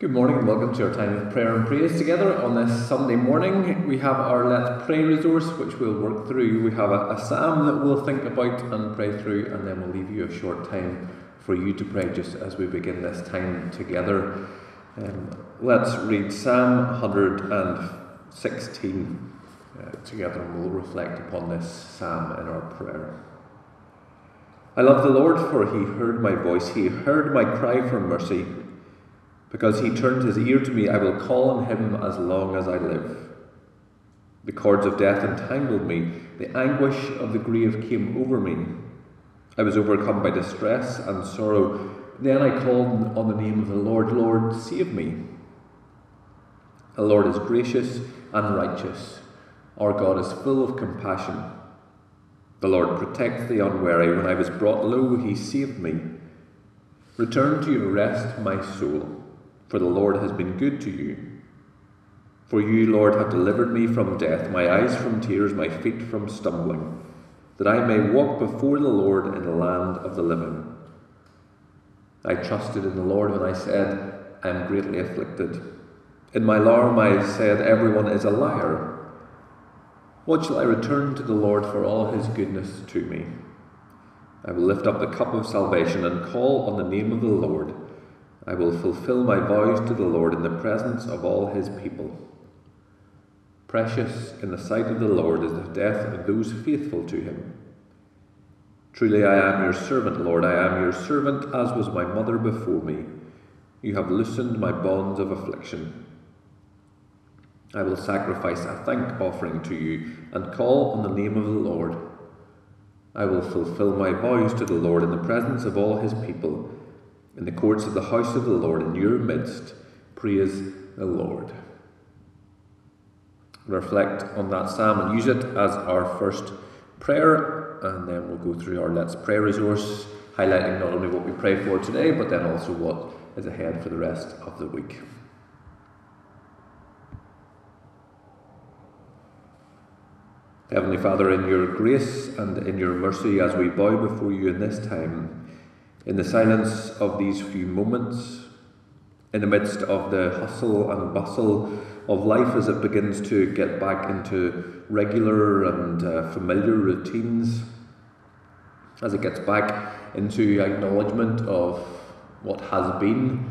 Good morning welcome to our time of prayer and praise together on this Sunday morning. We have our Let's Pray resource which we'll work through. We have a, a psalm that we'll think about and pray through, and then we'll leave you a short time for you to pray just as we begin this time together. Um, let's read Psalm 116 uh, together and we'll reflect upon this psalm in our prayer. I love the Lord, for he heard my voice, he heard my cry for mercy. Because he turned his ear to me, I will call on him as long as I live. The cords of death entangled me, the anguish of the grave came over me. I was overcome by distress and sorrow. Then I called on the name of the Lord, Lord, save me. The Lord is gracious and righteous. Our God is full of compassion. The Lord protects the unwary. When I was brought low, he saved me. Return to your rest, my soul for the Lord has been good to you. For you, Lord, have delivered me from death, my eyes from tears, my feet from stumbling, that I may walk before the Lord in the land of the living. I trusted in the Lord when I said, I am greatly afflicted. In my alarm I said, Everyone is a liar. What shall I return to the Lord for all his goodness to me? I will lift up the cup of salvation and call on the name of the Lord. I will fulfill my vows to the Lord in the presence of all his people. Precious in the sight of the Lord is the death of those faithful to him. Truly I am your servant, Lord, I am your servant, as was my mother before me. You have loosened my bonds of affliction. I will sacrifice a thank offering to you and call on the name of the Lord. I will fulfill my vows to the Lord in the presence of all his people in the courts of the house of the Lord, in your midst, praise the Lord. Reflect on that psalm and use it as our first prayer, and then we'll go through our Let's Pray resource, highlighting not only what we pray for today, but then also what is ahead for the rest of the week. Heavenly Father, in your grace and in your mercy, as we bow before you in this time, in the silence of these few moments, in the midst of the hustle and bustle of life as it begins to get back into regular and uh, familiar routines, as it gets back into acknowledgement of what has been,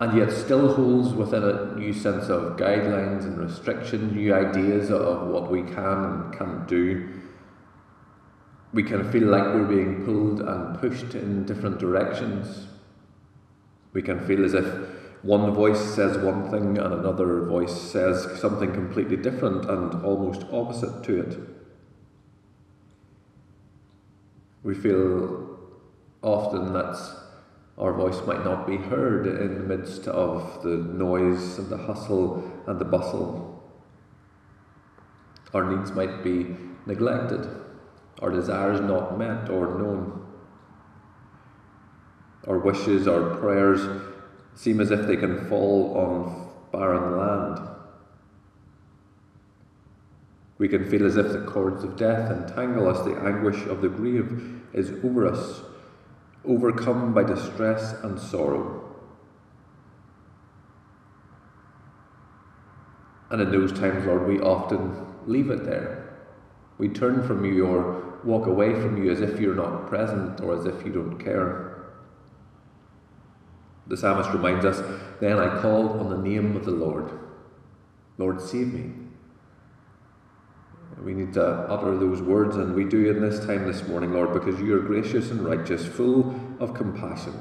and yet still holds within it new sense of guidelines and restrictions, new ideas of what we can and can't do we can feel like we're being pulled and pushed in different directions. We can feel as if one voice says one thing and another voice says something completely different and almost opposite to it. We feel often that our voice might not be heard in the midst of the noise and the hustle and the bustle. Our needs might be neglected our desires not met or known. Our wishes, our prayers seem as if they can fall on barren land. We can feel as if the cords of death entangle us, the anguish of the grave is over us, overcome by distress and sorrow. And in those times, Lord, we often leave it there. We turn from you or walk away from you as if you're not present or as if you don't care. The psalmist reminds us, Then I called on the name of the Lord. Lord, save me. We need to utter those words, and we do in this time this morning, Lord, because you are gracious and righteous, full of compassion.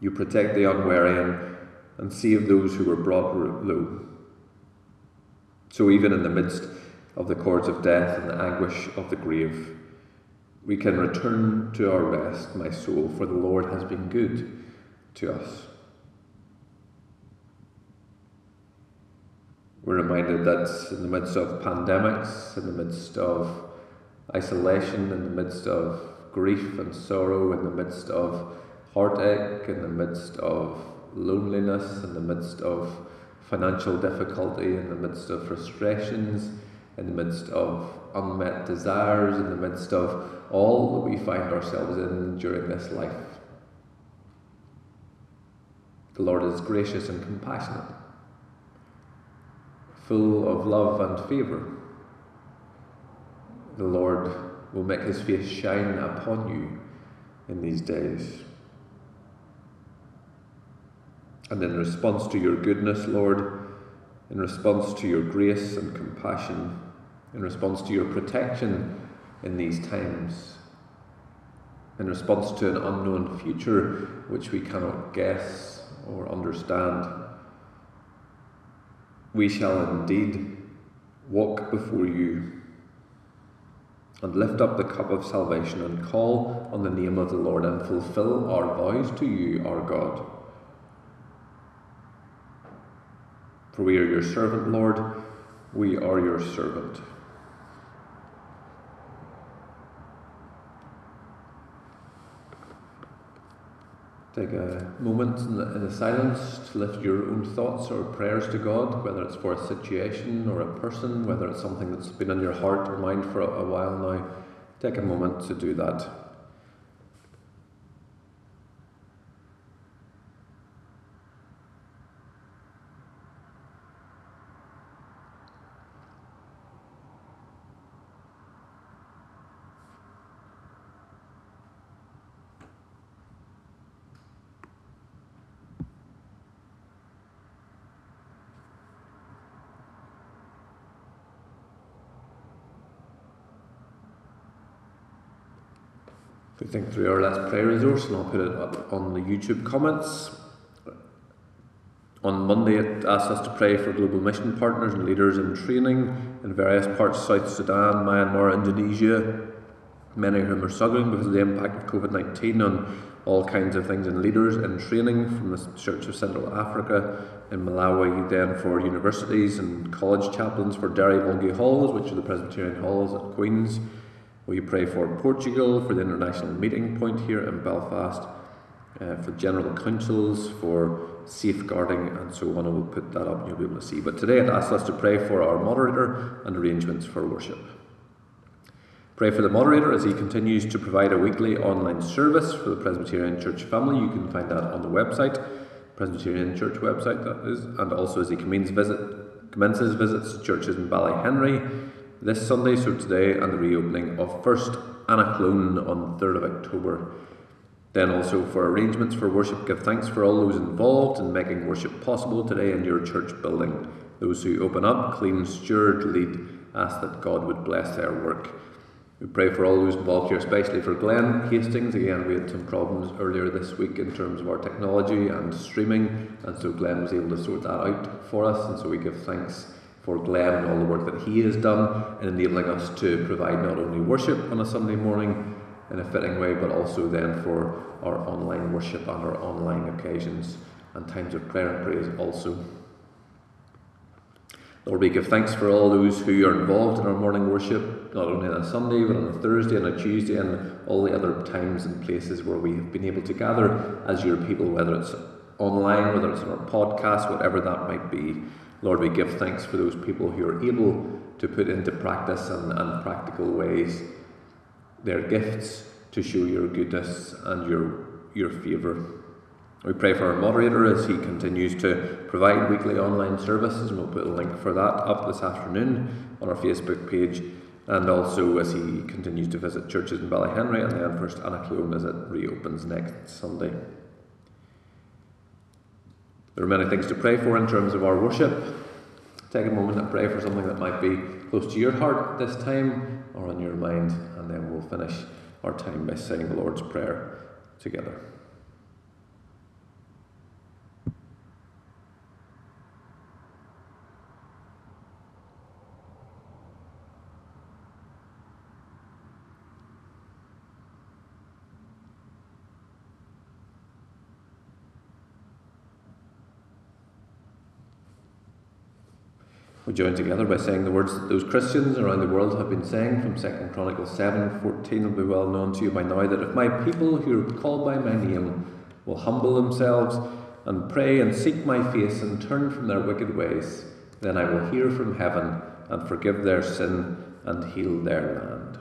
You protect the unwary and, and save those who were brought low. So, even in the midst of the cords of death and the anguish of the grave. We can return to our rest, my soul, for the Lord has been good to us. We're reminded that in the midst of pandemics, in the midst of isolation, in the midst of grief and sorrow, in the midst of heartache, in the midst of loneliness, in the midst of financial difficulty, in the midst of frustrations, in the midst of unmet desires, in the midst of all that we find ourselves in during this life. The Lord is gracious and compassionate, full of love and favour. The Lord will make his face shine upon you in these days. And in response to your goodness, Lord, in response to your grace and compassion, in response to your protection in these times, in response to an unknown future which we cannot guess or understand, we shall indeed walk before you and lift up the cup of salvation and call on the name of the Lord and fulfill our vows to you, our God. For we are your servant, Lord, we are your servant. Take a moment in the, in the, silence to lift your own thoughts or prayers to God, whether it's for a situation or a person, whether it's something that's been on your heart or mind for a, a while now. Take a moment to do that. If we think through our Let's Pray resource, and I'll put it up on the YouTube comments. On Monday, it asked us to pray for global mission partners and leaders in training in various parts of South Sudan, Myanmar, Indonesia, many of whom are struggling because of the impact of COVID 19 on all kinds of things, and leaders in training from the Church of Central Africa, in Malawi, then for universities and college chaplains for Derryvolgie Halls, which are the Presbyterian halls at Queen's we pray for Portugal, for the international meeting point here in Belfast, uh, for general councils, for safeguarding, and so on. I will put that up and you'll be able to see. But today it asks us to pray for our moderator and arrangements for worship. Pray for the moderator as he continues to provide a weekly online service for the Presbyterian Church family. You can find that on the website, Presbyterian Church website, that is, and also as he commences, visit, commences visits to churches in Ballyhenry this Sunday, so today, and the reopening of First Annaclone on 3rd of October. Then also for arrangements for worship, give thanks for all those involved in making worship possible today in your church building. Those who open up, clean, steward, lead, ask that God would bless their work. We pray for all those involved here, especially for Glenn Hastings. Again, we had some problems earlier this week in terms of our technology and streaming, and so Glenn was able to sort that out for us, and so we give thanks for Glenn and all the work that he has done in enabling us to provide not only worship on a Sunday morning in a fitting way, but also then for our online worship and our online occasions and times of prayer and praise also. Lord, we give thanks for all those who are involved in our morning worship, not only on a Sunday, but on a Thursday and a Tuesday, and all the other times and places where we have been able to gather as your people, whether it's online, whether it's on our podcast, whatever that might be. Lord, we give thanks for those people who are able to put into practice and, and practical ways their gifts to show your goodness and your, your favour. We pray for our moderator as he continues to provide weekly online services, and we'll put a link for that up this afternoon on our Facebook page, and also as he continues to visit churches in Ballyhenry and then First Annaclone as it reopens next Sunday. There are many things to pray for in terms of our worship. Take a moment and pray for something that might be close to your heart this time or on your mind, and then we'll finish our time by saying the Lord's Prayer together. We join together by saying the words that those Christians around the world have been saying from 2 Chronicles 7 14 will be well known to you by now that if my people who are called by my name will humble themselves and pray and seek my face and turn from their wicked ways, then I will hear from heaven and forgive their sin and heal their land.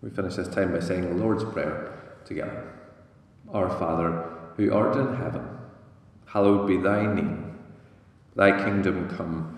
We finish this time by saying the Lord's Prayer together. Our Father, who art in heaven, hallowed be thy name. Thy kingdom come,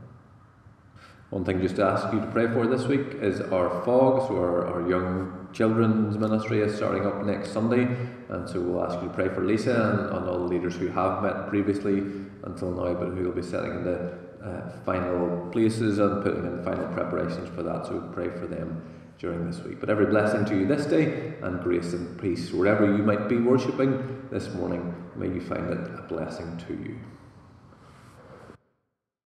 One thing just to ask you to pray for this week is our FOGS, so our, our young children's ministry is starting up next Sunday, and so we'll ask you to pray for Lisa and, and all the leaders who have met previously until now, but who will be setting in the uh, final places and putting in the final preparations for that. So pray for them during this week. But every blessing to you this day, and grace and peace wherever you might be worshipping this morning. May you find it a blessing to you.